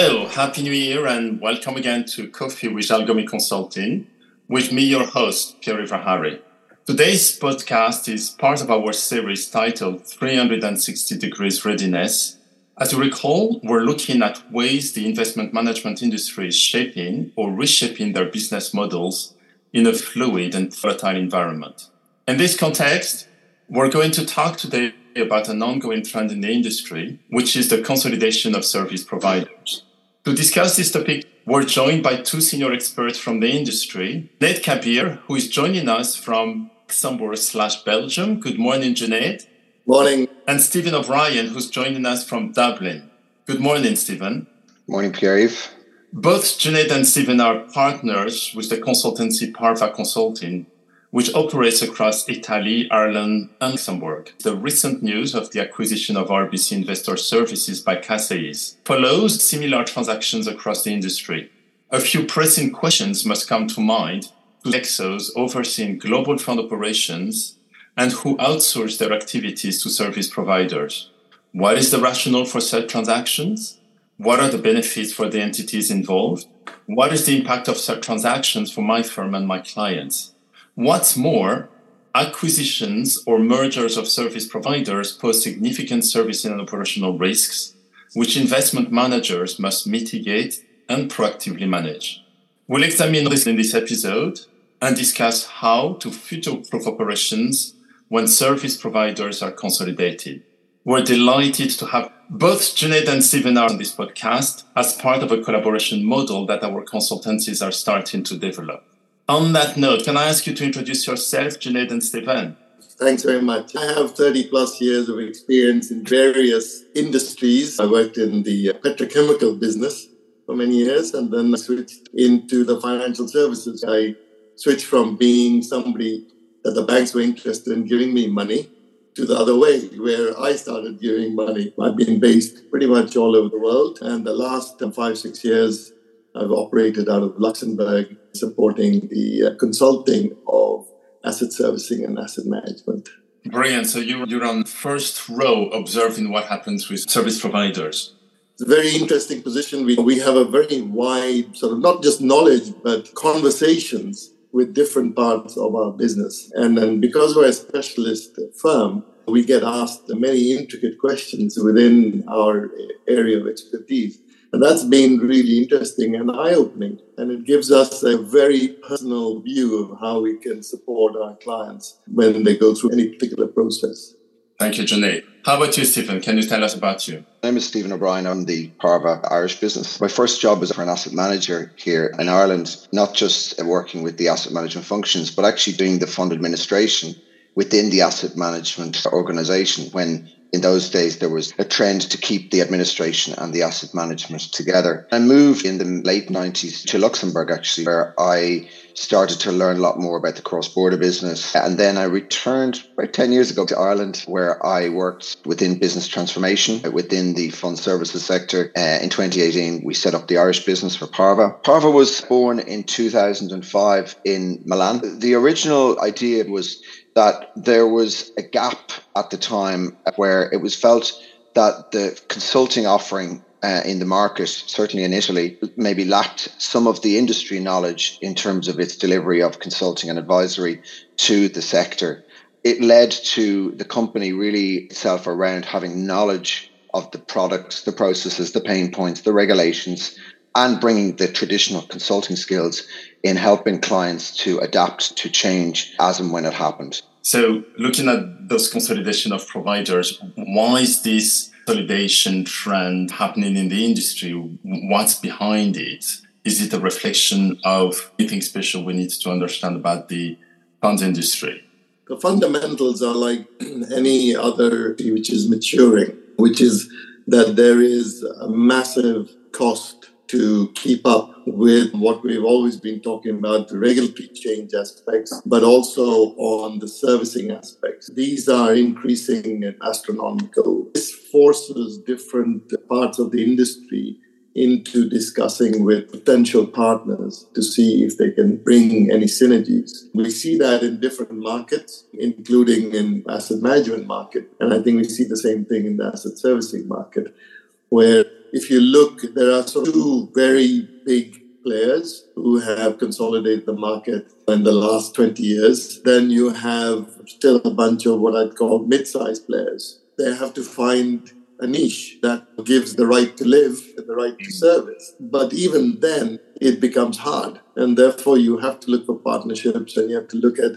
Hello, Happy New Year, and welcome again to Coffee with Algomi Consulting. With me, your host, Pierre Hari. Today's podcast is part of our series titled 360 Degrees Readiness. As you recall, we're looking at ways the investment management industry is shaping or reshaping their business models in a fluid and volatile environment. In this context, we're going to talk today about an ongoing trend in the industry, which is the consolidation of service providers. To discuss this topic, we're joined by two senior experts from the industry. Junaid Kabir, who is joining us from Luxembourg slash Belgium. Good morning, Junaid. Morning. And Stephen O'Brien, who's joining us from Dublin. Good morning, Stephen. Morning, Pierre-Yves. Both Junaid and Stephen are partners with the consultancy Parva Consulting, which operates across Italy, Ireland, and Luxembourg. The recent news of the acquisition of RBC Investor Services by CACEIS follows similar transactions across the industry. A few pressing questions must come to mind to exos overseeing global fund operations and who outsource their activities to service providers. What is the rationale for such transactions? What are the benefits for the entities involved? What is the impact of such transactions for my firm and my clients? What's more, acquisitions or mergers of service providers pose significant service and operational risks, which investment managers must mitigate and proactively manage. We'll examine this in this episode and discuss how to future-proof operations when service providers are consolidated. We're delighted to have both Junaid and Stephen on this podcast as part of a collaboration model that our consultancies are starting to develop. On that note, can I ask you to introduce yourself, Junaid and Stephen? Thanks very much. I have 30 plus years of experience in various industries. I worked in the petrochemical business for many years and then switched into the financial services. I switched from being somebody that the banks were interested in giving me money to the other way, where I started giving money. I've been based pretty much all over the world. And the last five, six years, I've operated out of Luxembourg, supporting the uh, consulting of asset servicing and asset management. Brilliant. So you're, you're on first row observing what happens with service providers. It's a very interesting position. We, we have a very wide sort of not just knowledge, but conversations with different parts of our business. And then because we're a specialist firm, we get asked many intricate questions within our area of expertise. And that's been really interesting and eye opening. And it gives us a very personal view of how we can support our clients when they go through any particular process. Thank you, Junaid. How about you, Stephen? Can you tell us about you? My name is Stephen O'Brien. I'm the Parva Irish business. My first job was for an asset manager here in Ireland, not just uh, working with the asset management functions, but actually doing the fund administration within the asset management organization when in those days there was a trend to keep the administration and the asset management together. I moved in the late 90s to Luxembourg actually where I started to learn a lot more about the cross-border business and then I returned about 10 years ago to Ireland where I worked within business transformation within the fund services sector. Uh, in 2018 we set up the Irish business for Parva. Parva was born in 2005 in Milan. The original idea was that there was a gap at the time where it was felt that the consulting offering uh, in the market, certainly in Italy, maybe lacked some of the industry knowledge in terms of its delivery of consulting and advisory to the sector. It led to the company really itself around having knowledge of the products, the processes, the pain points, the regulations, and bringing the traditional consulting skills in helping clients to adapt to change as and when it happens. So, looking at those consolidation of providers, why is this consolidation trend happening in the industry? What's behind it? Is it a reflection of anything special we need to understand about the fund industry? The fundamentals are like any other which is maturing, which is that there is a massive cost to keep up with what we've always been talking about the regulatory change aspects, but also on the servicing aspects. These are increasing and astronomical. This forces different parts of the industry into discussing with potential partners to see if they can bring any synergies. We see that in different markets, including in asset management market. And I think we see the same thing in the asset servicing market, where if you look, there are sort of two very big players who have consolidated the market in the last 20 years. Then you have still a bunch of what I'd call mid-sized players. They have to find a niche that gives the right to live and the right to service. But even then, it becomes hard. And therefore, you have to look for partnerships and you have to look at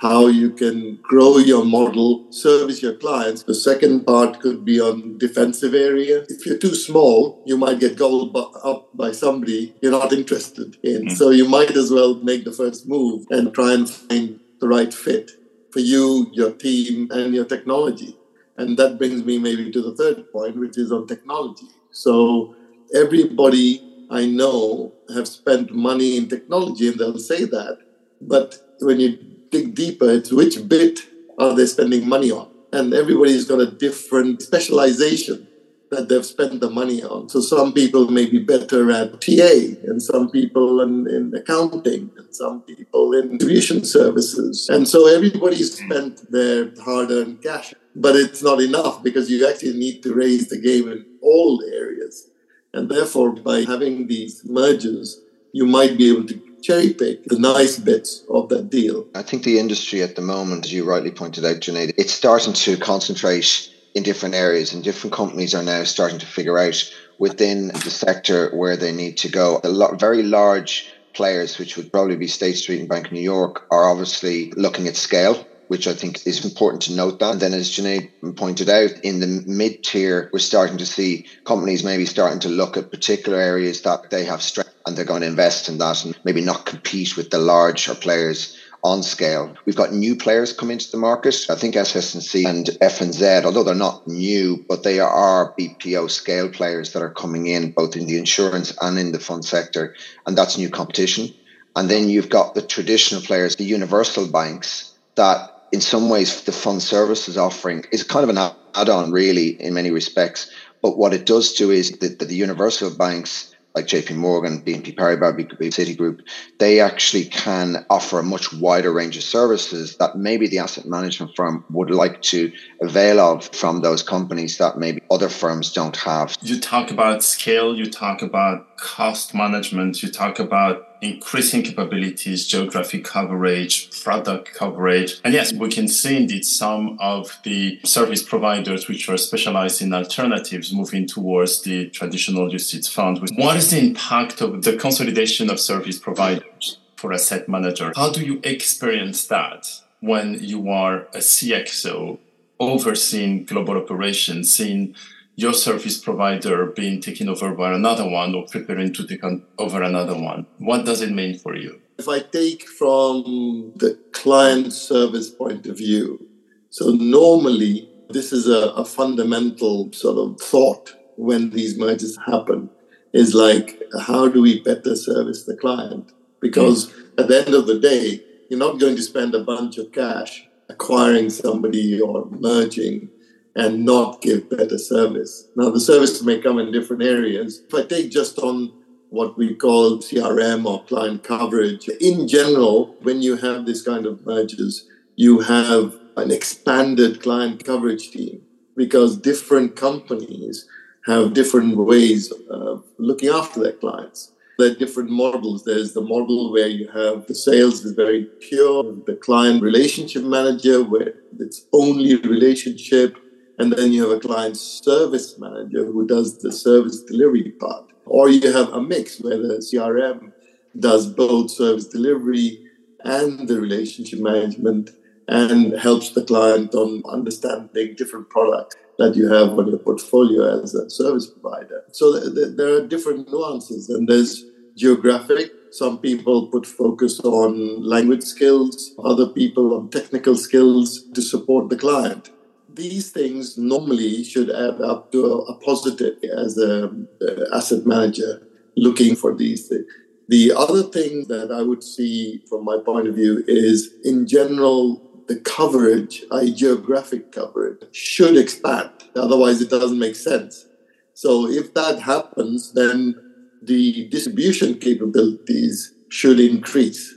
how you can grow your model, service your clients. The second part could be on defensive area. If you're too small, you might get gobbled up by somebody you're not interested in. Mm. So you might as well make the first move and try and find the right fit for you, your team, and your technology. And that brings me maybe to the third point, which is on technology. So everybody I know have spent money in technology, and they'll say that. But when you dig deeper, it's which bit are they spending money on? And everybody's got a different specialization that they've spent the money on. So some people may be better at TA, and some people in, in accounting, and some people in distribution services. And so everybody's spent their hard earned cash. But it's not enough because you actually need to raise the game in all areas. And therefore, by having these mergers, you might be able to cherry pick the nice bits of that deal. I think the industry at the moment, as you rightly pointed out, Junaid, it's starting to concentrate in different areas, and different companies are now starting to figure out within the sector where they need to go. A lot, very large players, which would probably be State Street and Bank of New York, are obviously looking at scale which I think is important to note that. And then, as Junaid pointed out, in the mid tier, we're starting to see companies maybe starting to look at particular areas that they have strength and they're going to invest in that and maybe not compete with the larger players on scale. We've got new players come into the market. I think SS&C and FNZ, although they're not new, but they are BPO scale players that are coming in both in the insurance and in the fund sector, and that's new competition. And then you've got the traditional players, the universal banks that in some ways the fund services offering is kind of an add-on really in many respects. But what it does do is that the universal banks like JP Morgan, BNP Paribas, Citigroup, they actually can offer a much wider range of services that maybe the asset management firm would like to avail of from those companies that maybe other firms don't have. You talk about scale, you talk about cost management, you talk about increasing capabilities, geographic coverage, product coverage. And yes, we can see indeed some of the service providers which are specialized in alternatives moving towards the traditional UCITS fund. What is the impact of the consolidation of service providers for asset manager? How do you experience that when you are a CXO overseeing global operations, seeing your service provider being taken over by another one or preparing to take over another one. What does it mean for you? If I take from the client service point of view, so normally this is a, a fundamental sort of thought when these mergers happen is like, how do we better service the client? Because mm. at the end of the day, you're not going to spend a bunch of cash acquiring somebody or merging and not give better service. Now, the service may come in different areas. If I take just on what we call CRM or client coverage, in general, when you have this kind of mergers, you have an expanded client coverage team because different companies have different ways of looking after their clients. There are different models. There's the model where you have the sales is very pure, the client relationship manager where it's only relationship and then you have a client service manager who does the service delivery part. Or you have a mix where the CRM does both service delivery and the relationship management and helps the client on understanding different products that you have on your portfolio as a service provider. So th- th- there are different nuances, and there's geographic. Some people put focus on language skills, other people on technical skills to support the client these things normally should add up to a, a positive as an asset manager looking for these things. The other thing that I would see from my point of view is, in general, the coverage, i.e., geographic coverage, should expand. Otherwise, it doesn't make sense. So, if that happens, then the distribution capabilities should increase.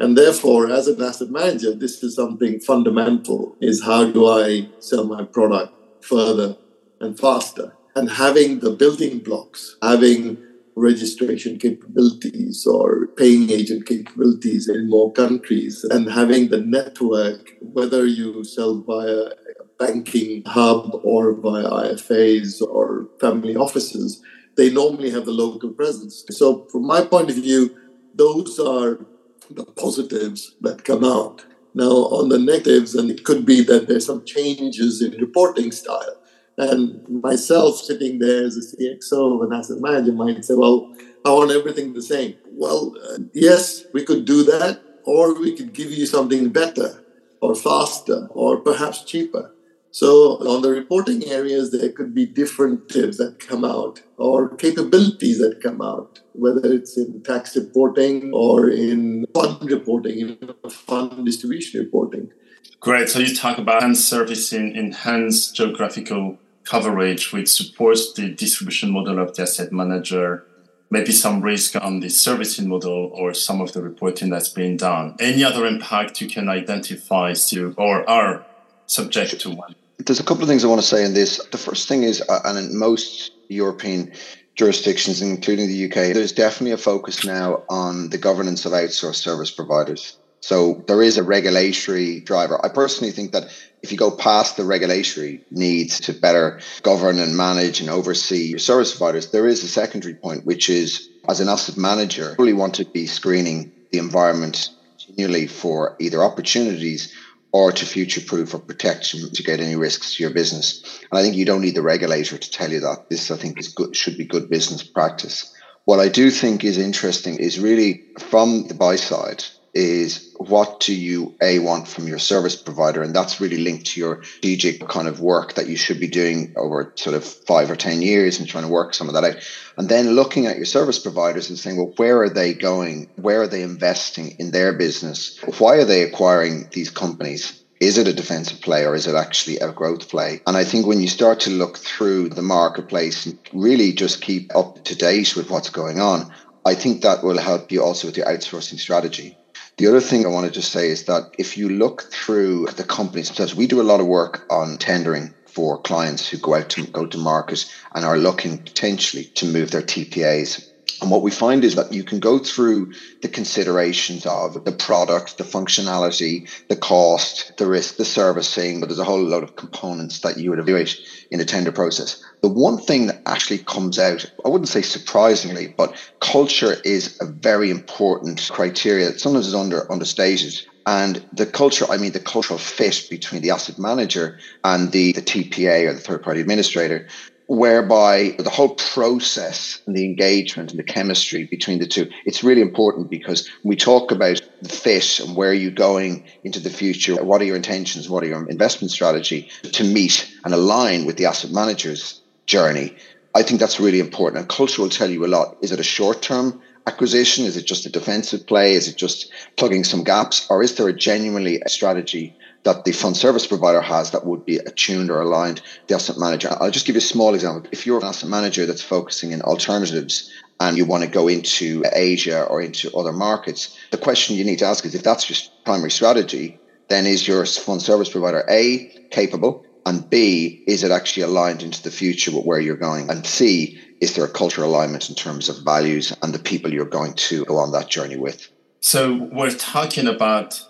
And therefore, as an asset manager, this is something fundamental is how do I sell my product further and faster? and having the building blocks, having registration capabilities or paying agent capabilities in more countries and having the network, whether you sell via a banking hub or via IFAs or family offices, they normally have the local presence. So, from my point of view, those are the positives that come out. Now, on the negatives, and it could be that there's some changes in reporting style. And myself sitting there as a CXO and asset manager might say, well, I want everything the same. Well, uh, yes, we could do that, or we could give you something better or faster or perhaps cheaper. So, on the reporting areas, there could be different tips that come out or capabilities that come out, whether it's in tax reporting or in fund reporting, in fund distribution reporting. Great. So, you talk about enhanced servicing, enhanced geographical coverage, which supports the distribution model of the asset manager, maybe some risk on the servicing model or some of the reporting that's being done. Any other impact you can identify to or are subject to one? There's a couple of things I want to say in this. The first thing is, uh, and in most European jurisdictions, including the UK, there's definitely a focus now on the governance of outsourced service providers. So there is a regulatory driver. I personally think that if you go past the regulatory needs to better govern and manage and oversee your service providers, there is a secondary point, which is as an asset manager, really want to be screening the environment continually for either opportunities or to future proof or protection to get any risks to your business. And I think you don't need the regulator to tell you that. This, I think, is good, should be good business practice. What I do think is interesting is really from the buy side is what do you a want from your service provider? And that's really linked to your strategic kind of work that you should be doing over sort of five or ten years and trying to work some of that out. And then looking at your service providers and saying well where are they going? Where are they investing in their business? Why are they acquiring these companies? Is it a defensive play or is it actually a growth play? And I think when you start to look through the marketplace and really just keep up to date with what's going on, I think that will help you also with your outsourcing strategy. The other thing I wanted to say is that if you look through the companies themselves, we do a lot of work on tendering for clients who go out to go to market and are looking potentially to move their TPAs and what we find is that you can go through the considerations of the product, the functionality, the cost, the risk, the servicing, but there's a whole lot of components that you would evaluate in a tender process. The one thing that actually comes out, I wouldn't say surprisingly, but culture is a very important criteria that sometimes is under understated. And the culture, I mean the cultural fit between the asset manager and the, the TPA or the third party administrator whereby the whole process and the engagement and the chemistry between the two it's really important because we talk about the fit and where are you're going into the future what are your intentions what are your investment strategy to meet and align with the asset manager's journey. I think that's really important. And culture will tell you a lot. Is it a short term acquisition? Is it just a defensive play? Is it just plugging some gaps? Or is there a genuinely a strategy that the fund service provider has that would be attuned or aligned the asset manager. I'll just give you a small example. If you're an asset manager that's focusing in alternatives and you want to go into Asia or into other markets, the question you need to ask is if that's your primary strategy, then is your fund service provider A capable? And B, is it actually aligned into the future with where you're going? And C, is there a cultural alignment in terms of values and the people you're going to go on that journey with? So we're talking about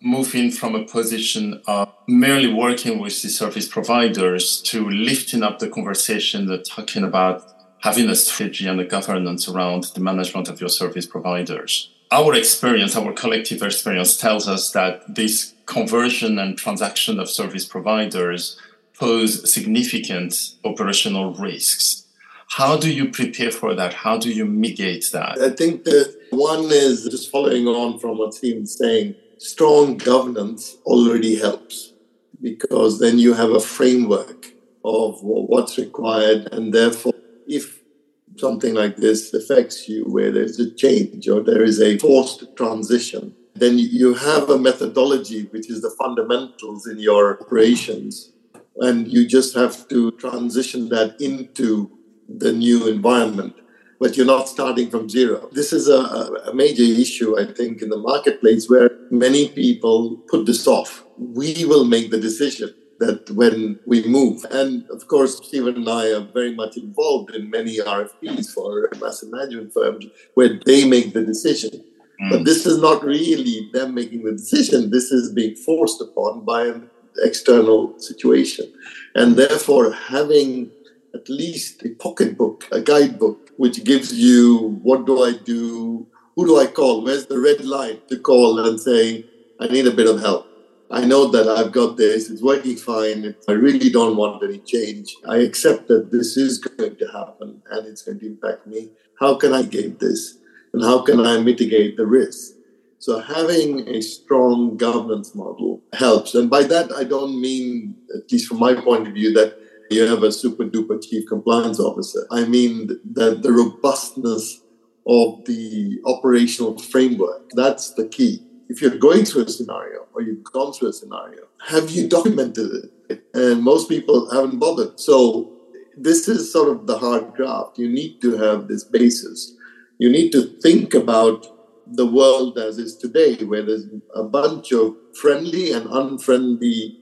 moving from a position of merely working with the service providers to lifting up the conversation that talking about having a strategy and a governance around the management of your service providers. Our experience, our collective experience tells us that this conversion and transaction of service providers pose significant operational risks. How do you prepare for that? How do you mitigate that? I think that one is just following on from what Stephen's saying strong governance already helps because then you have a framework of what's required and therefore if something like this affects you where there's a change or there is a forced transition then you have a methodology which is the fundamentals in your operations and you just have to transition that into the new environment but you're not starting from zero. This is a, a, major issue, I think, in the marketplace where many people put this off. We will make the decision. that when we move, and of course, Stephen and I are very much involved in many RFPs for asset management firms where they make the decision. Mm. But this is not really them making the decision. This is being forced upon by an external situation. And therefore, having at least a pocketbook, a guidebook, which gives you what do I do, who do I call, where's the red line to call and say, I need a bit of help. I know that I've got this, it's working fine. I really don't want any change. I accept that this is going to happen and it's going to impact me. How can I gate this? And how can I mitigate the risk? So having a strong governance model helps. And by that, I don't mean, at least from my point of view, that you have a super duper chief compliance officer. I mean that the robustness of the operational framework. That's the key. If you're going through a scenario or you've gone through a scenario, have you documented it? And most people haven't bothered. So this is sort of the hard graft. You need to have this basis. You need to think about the world as is today, where there's a bunch of friendly and unfriendly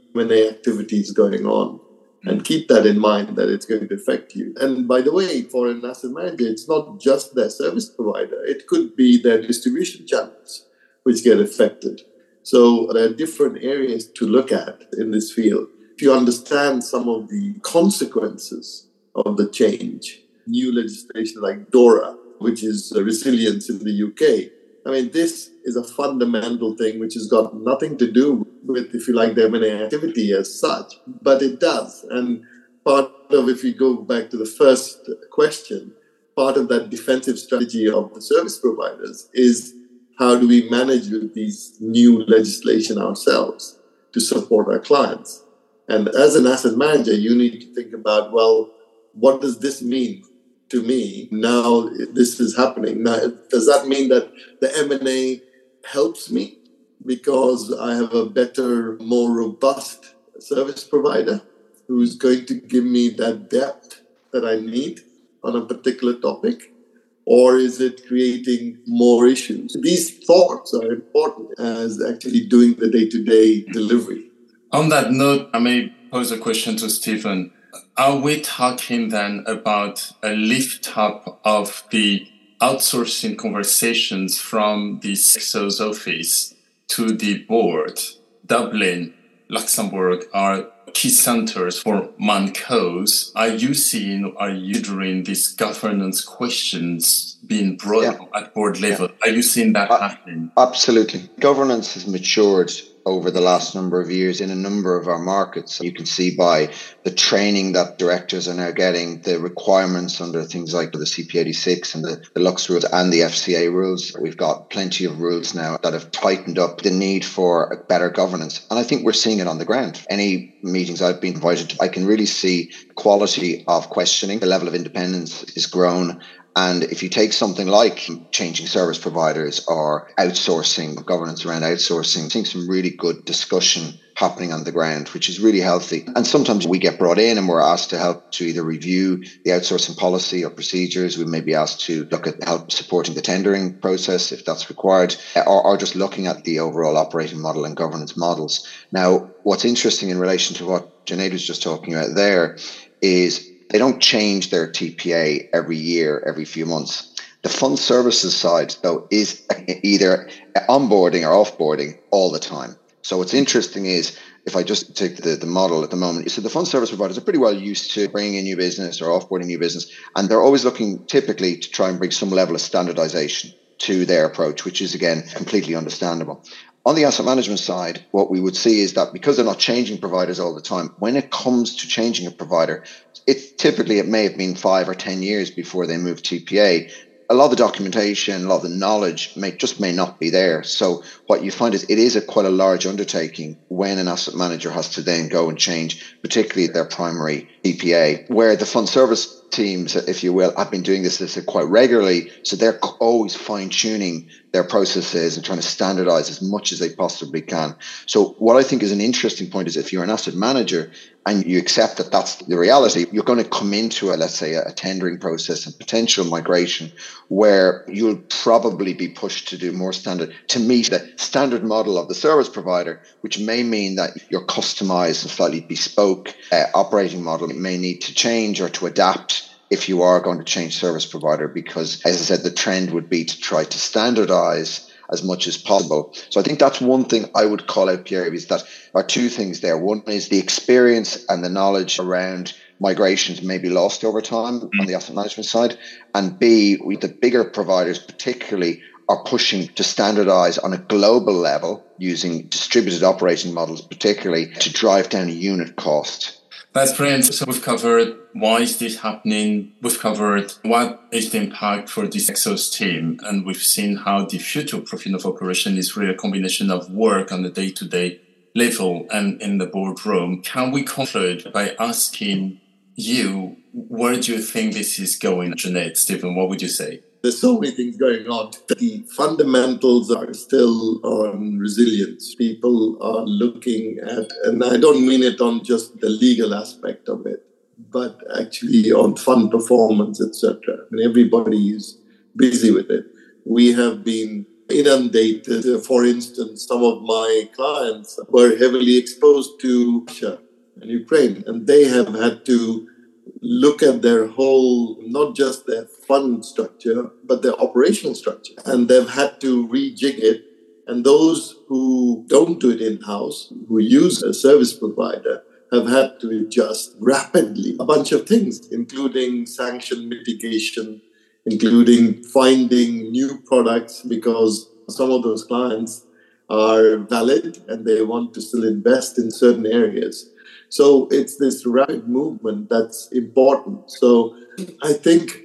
activities going on and keep that in mind that it's going to affect you. And by the way, for an asset manager, it's not just their service provider, it could be their distribution channels which get affected. So there are different areas to look at in this field. If you understand some of the consequences of the change, new legislation like DORA, which is resilience in the UK, I mean, this is a fundamental thing which has got nothing to do with, if you like, the M&A activity as such, but it does. And part of, if you go back to the first question, part of that defensive strategy of the service providers is how do we manage with these new legislation ourselves to support our clients? And as an asset manager, you need to think about, well, what does this mean to me now this is happening. Now does that mean that the m&a helps me because i have a better more robust service provider who's going to give me that depth that i need on a particular topic? Or is it creating more issues? These thoughts are important as actually doing the day-to-day delivery. On that note i may pose a question to stephen are we talking then about a lift up of the outsourcing conversations from the CXO's office to the board? Dublin, Luxembourg are key centers for ManCos. Are you seeing, are you hearing these governance questions being brought yeah. up at board level? Yeah. Are you seeing that uh, happening? Absolutely. Governance has matured over the last number of years in a number of our markets. You can see by the training that directors are now getting, the requirements under things like the CP86 and the, the Lux rules and the FCA rules. We've got plenty of rules now that have tightened up the need for better governance. And I think we're seeing it on the ground. Any meetings I've been invited to, I can really see quality of questioning. The level of independence is grown and if you take something like changing service providers or outsourcing, governance around outsourcing, seeing some really good discussion happening on the ground, which is really healthy. And sometimes we get brought in and we're asked to help to either review the outsourcing policy or procedures. We may be asked to look at help supporting the tendering process if that's required, or, or just looking at the overall operating model and governance models. Now, what's interesting in relation to what Junaid was just talking about there is they don't change their TPA every year, every few months. The fund services side, though, is either onboarding or offboarding all the time. So what's interesting is if I just take the, the model at the moment, so the fund service providers are pretty well used to bringing in new business or offboarding new business, and they're always looking typically to try and bring some level of standardization to their approach, which is again completely understandable. On the asset management side, what we would see is that because they're not changing providers all the time, when it comes to changing a provider, it typically it may have been five or ten years before they move TPA. A lot of the documentation, a lot of the knowledge may just may not be there. So what you find is it is a quite a large undertaking when an asset manager has to then go and change, particularly their primary TPA, where the fund service teams, if you will, have been doing this, this quite regularly. So they're always fine tuning their processes and trying to standardize as much as they possibly can. So what I think is an interesting point is if you're an asset manager and you accept that that's the reality, you're going to come into a, let's say, a tendering process and potential migration where you'll probably be pushed to do more standard to meet the standard model of the service provider, which may mean that your customized and slightly bespoke uh, operating model may need to change or to adapt if you are going to change service provider, because as I said, the trend would be to try to standardize as much as possible. So I think that's one thing I would call out, Pierre, is that there are two things there. One is the experience and the knowledge around migrations may be lost over time mm. on the asset management side. And B, we, the bigger providers particularly are pushing to standardize on a global level using distributed operating models, particularly to drive down unit cost. That's brilliant. So we've covered why is this happening? We've covered what is the impact for this Exos team, and we've seen how the future profit of operation is really a combination of work on the day-to-day level and in the boardroom. Can we conclude by asking you where do you think this is going, Junaid? Stephen, what would you say? There's so many things going on. The fundamentals are still on resilience. People are looking at, and I don't mean it on just the legal aspect of it, but actually on fund performance, etc. And everybody is busy with it. We have been inundated. For instance, some of my clients were heavily exposed to Russia and Ukraine, and they have had to look at their whole, not just their fund structure, but their operational structure. And they've had to rejig it. And those who don't do it in house, who use a service provider, have had to adjust rapidly a bunch of things, including sanction mitigation, including finding new products because some of those clients are valid and they want to still invest in certain areas. So it's this rapid movement that's important. So I think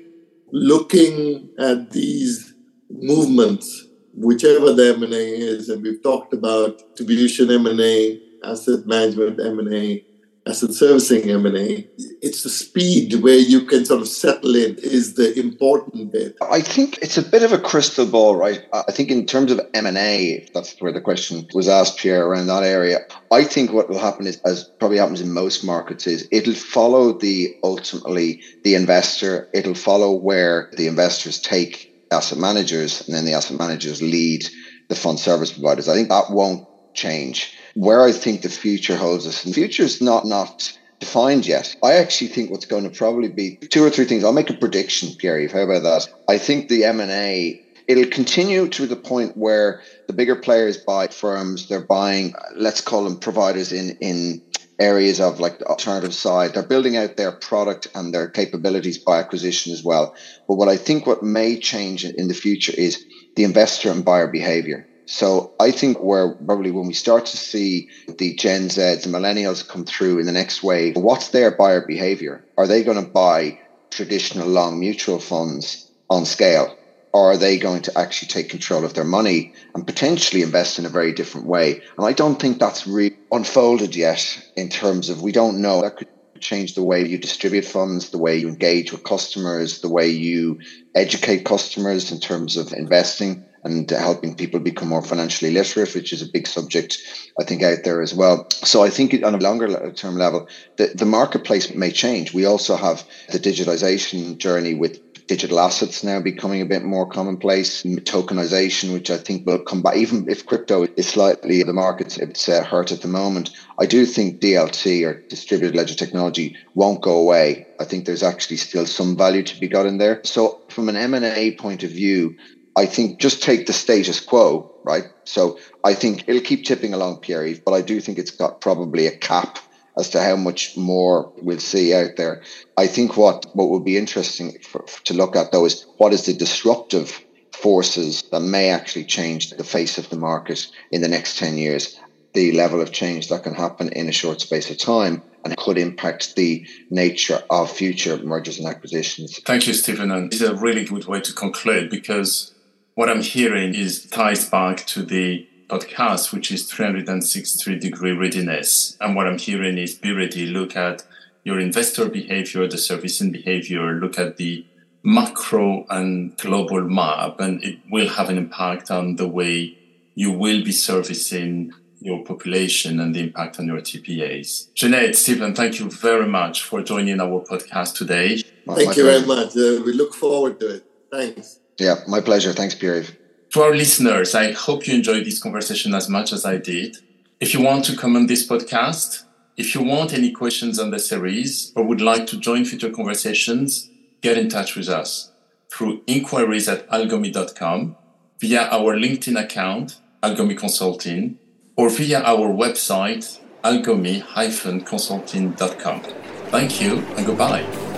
looking at these movements, whichever the M&A is, and we've talked about distribution M&A, asset management M&A, asset servicing M&A, it's the speed where you can sort of settle in is the important bit. I think it's a bit of a crystal ball, right? I think in terms of M&A, that's where the question was asked, Pierre, around that area. I think what will happen is, as probably happens in most markets, is it'll follow the ultimately the investor. It'll follow where the investors take asset managers and then the asset managers lead the fund service providers. I think that won't change where I think the future holds us. And the future is not not defined yet. I actually think what's going to probably be two or three things. I'll make a prediction, Pierre. If how about that? I think the M and A it'll continue to the point where the bigger players buy firms. They're buying, let's call them providers in in areas of like the alternative side. They're building out their product and their capabilities by acquisition as well. But what I think what may change in the future is the investor and buyer behavior. So I think where probably when we start to see the Gen Zs and millennials come through in the next wave, what's their buyer behavior? Are they going to buy traditional long mutual funds on scale? Or are they going to actually take control of their money and potentially invest in a very different way? And I don't think that's really unfolded yet in terms of we don't know. That could change the way you distribute funds, the way you engage with customers, the way you educate customers in terms of investing and helping people become more financially literate, which is a big subject, I think, out there as well. So I think on a longer term level, the, the marketplace may change. We also have the digitization journey with digital assets now becoming a bit more commonplace, tokenization, which I think will come back, even if crypto is slightly the market, it's uh, hurt at the moment. I do think DLT or distributed ledger technology won't go away. I think there's actually still some value to be got in there. So from an M&A point of view, I think just take the status quo, right? So I think it'll keep tipping along, Pierre, but I do think it's got probably a cap as to how much more we'll see out there. I think what what would be interesting for, to look at though is what is the disruptive forces that may actually change the face of the market in the next 10 years the level of change that can happen in a short space of time and could impact the nature of future mergers and acquisitions. Thank you, Stephen. And it's a really good way to conclude because what I'm hearing is ties back to the podcast, which is 363 degree readiness. And what I'm hearing is be ready, look at your investor behavior, the servicing behavior, look at the macro and global map, and it will have an impact on the way you will be servicing your population and the impact on your TPAs. Junaid, Stephen, thank you very much for joining our podcast today. Thank my you pleasure. very much. Uh, we look forward to it. Thanks. Yeah, my pleasure. Thanks, Pierre. To our listeners, I hope you enjoyed this conversation as much as I did. If you want to comment this podcast, if you want any questions on the series or would like to join future conversations, get in touch with us through inquiries at algomi.com, via our LinkedIn account, Algomi Consulting, or via our website, algomi-consulting.com. Thank you and goodbye.